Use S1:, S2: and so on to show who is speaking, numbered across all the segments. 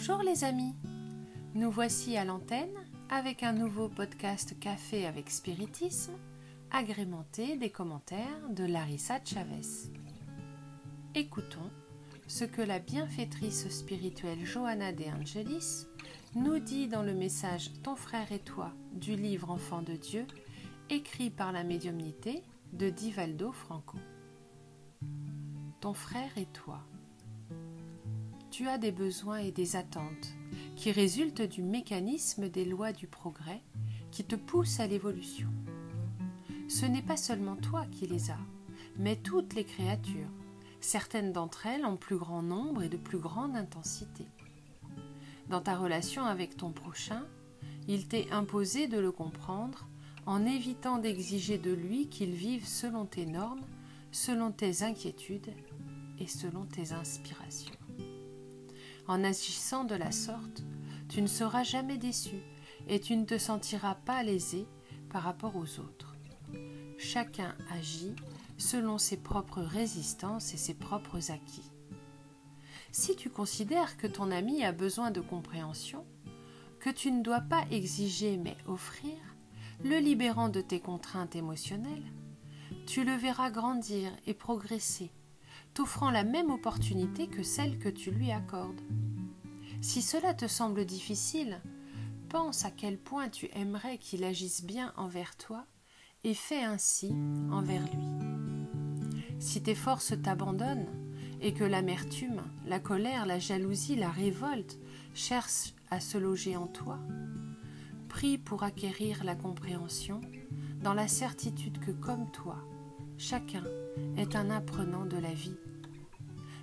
S1: Bonjour les amis, nous voici à l'antenne avec un nouveau podcast Café avec Spiritisme, agrémenté des commentaires de Larissa Chavez. Écoutons ce que la bienfaitrice spirituelle Johanna De Angelis nous dit dans le message Ton frère et toi du livre Enfant de Dieu, écrit par la médiumnité de Divaldo Franco. Ton frère et toi tu as des besoins et des attentes qui résultent du mécanisme des lois du progrès qui te poussent à l'évolution. Ce n'est pas seulement toi qui les as, mais toutes les créatures, certaines d'entre elles en plus grand nombre et de plus grande intensité. Dans ta relation avec ton prochain, il t'est imposé de le comprendre en évitant d'exiger de lui qu'il vive selon tes normes, selon tes inquiétudes et selon tes inspirations. En agissant de la sorte, tu ne seras jamais déçu et tu ne te sentiras pas lésé par rapport aux autres. Chacun agit selon ses propres résistances et ses propres acquis. Si tu considères que ton ami a besoin de compréhension, que tu ne dois pas exiger mais offrir, le libérant de tes contraintes émotionnelles, tu le verras grandir et progresser t'offrant la même opportunité que celle que tu lui accordes. Si cela te semble difficile, pense à quel point tu aimerais qu'il agisse bien envers toi et fais ainsi envers lui. Si tes forces t'abandonnent et que l'amertume, la colère, la jalousie, la révolte cherchent à se loger en toi, prie pour acquérir la compréhension dans la certitude que comme toi, chacun est un apprenant de la vie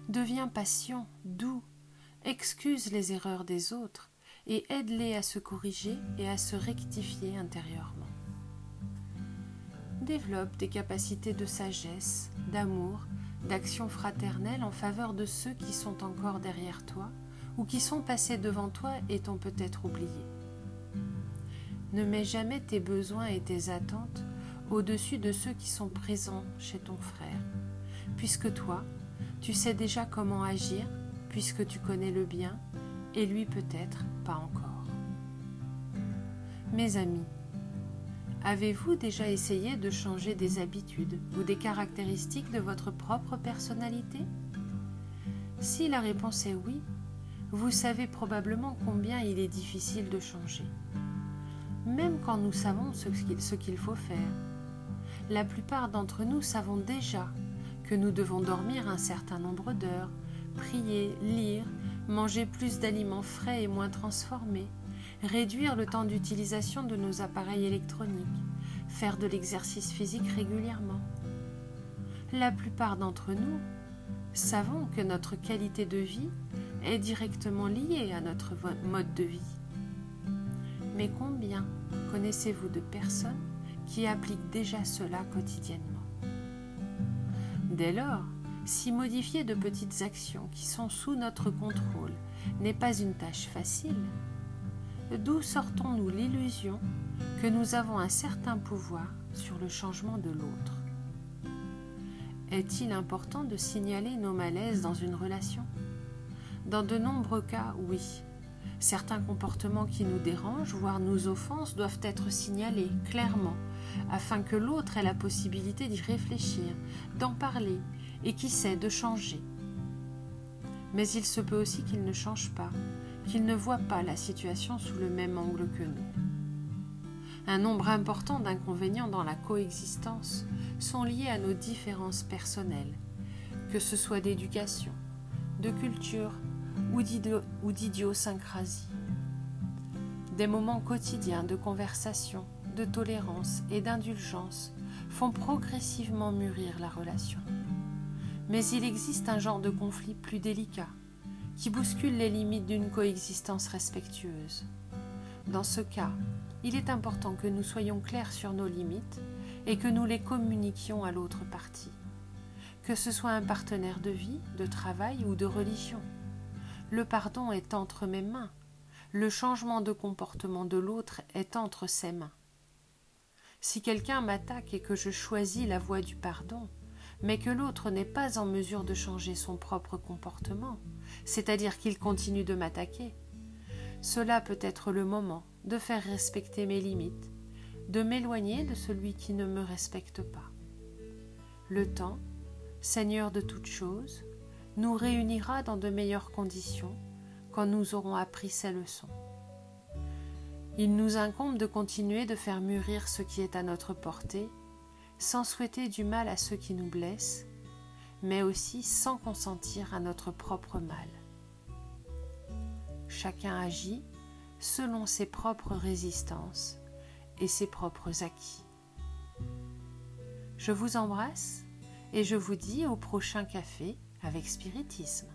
S1: Deviens patient, doux, excuse les erreurs des autres et aide-les à se corriger et à se rectifier intérieurement. Développe des capacités de sagesse, d'amour, d'action fraternelle en faveur de ceux qui sont encore derrière toi ou qui sont passés devant toi et t'ont peut-être oublié. Ne mets jamais tes besoins et tes attentes au-dessus de ceux qui sont présents chez ton frère, puisque toi, tu sais déjà comment agir puisque tu connais le bien et lui peut-être pas encore. Mes amis, avez-vous déjà essayé de changer des habitudes ou des caractéristiques de votre propre personnalité? Si la réponse est oui, vous savez probablement combien il est difficile de changer, même quand nous savons ce qu'il faut faire. La plupart d'entre nous savons déjà que nous devons dormir un certain nombre d'heures, prier, lire, manger plus d'aliments frais et moins transformés, réduire le temps d'utilisation de nos appareils électroniques, faire de l'exercice physique régulièrement. La plupart d'entre nous savons que notre qualité de vie est directement liée à notre mode de vie. Mais combien connaissez-vous de personnes qui appliquent déjà cela quotidiennement Dès lors, si modifier de petites actions qui sont sous notre contrôle n'est pas une tâche facile, d'où sortons-nous l'illusion que nous avons un certain pouvoir sur le changement de l'autre? Est-il important de signaler nos malaises dans une relation? Dans de nombreux cas, oui. Certains comportements qui nous dérangent, voire nous offensent, doivent être signalés clairement afin que l'autre ait la possibilité d'y réfléchir, d'en parler et qui sait de changer. Mais il se peut aussi qu'il ne change pas, qu'il ne voit pas la situation sous le même angle que nous. Un nombre important d'inconvénients dans la coexistence sont liés à nos différences personnelles, que ce soit d'éducation, de culture ou d'idiosyncrasie. Des moments quotidiens de conversation de tolérance et d'indulgence font progressivement mûrir la relation. Mais il existe un genre de conflit plus délicat, qui bouscule les limites d'une coexistence respectueuse. Dans ce cas, il est important que nous soyons clairs sur nos limites et que nous les communiquions à l'autre partie, que ce soit un partenaire de vie, de travail ou de religion. Le pardon est entre mes mains, le changement de comportement de l'autre est entre ses mains. Si quelqu'un m'attaque et que je choisis la voie du pardon, mais que l'autre n'est pas en mesure de changer son propre comportement, c'est-à-dire qu'il continue de m'attaquer, cela peut être le moment de faire respecter mes limites, de m'éloigner de celui qui ne me respecte pas. Le temps, Seigneur de toutes choses, nous réunira dans de meilleures conditions quand nous aurons appris ces leçons. Il nous incombe de continuer de faire mûrir ce qui est à notre portée, sans souhaiter du mal à ceux qui nous blessent, mais aussi sans consentir à notre propre mal. Chacun agit selon ses propres résistances et ses propres acquis. Je vous embrasse et je vous dis au prochain café avec spiritisme.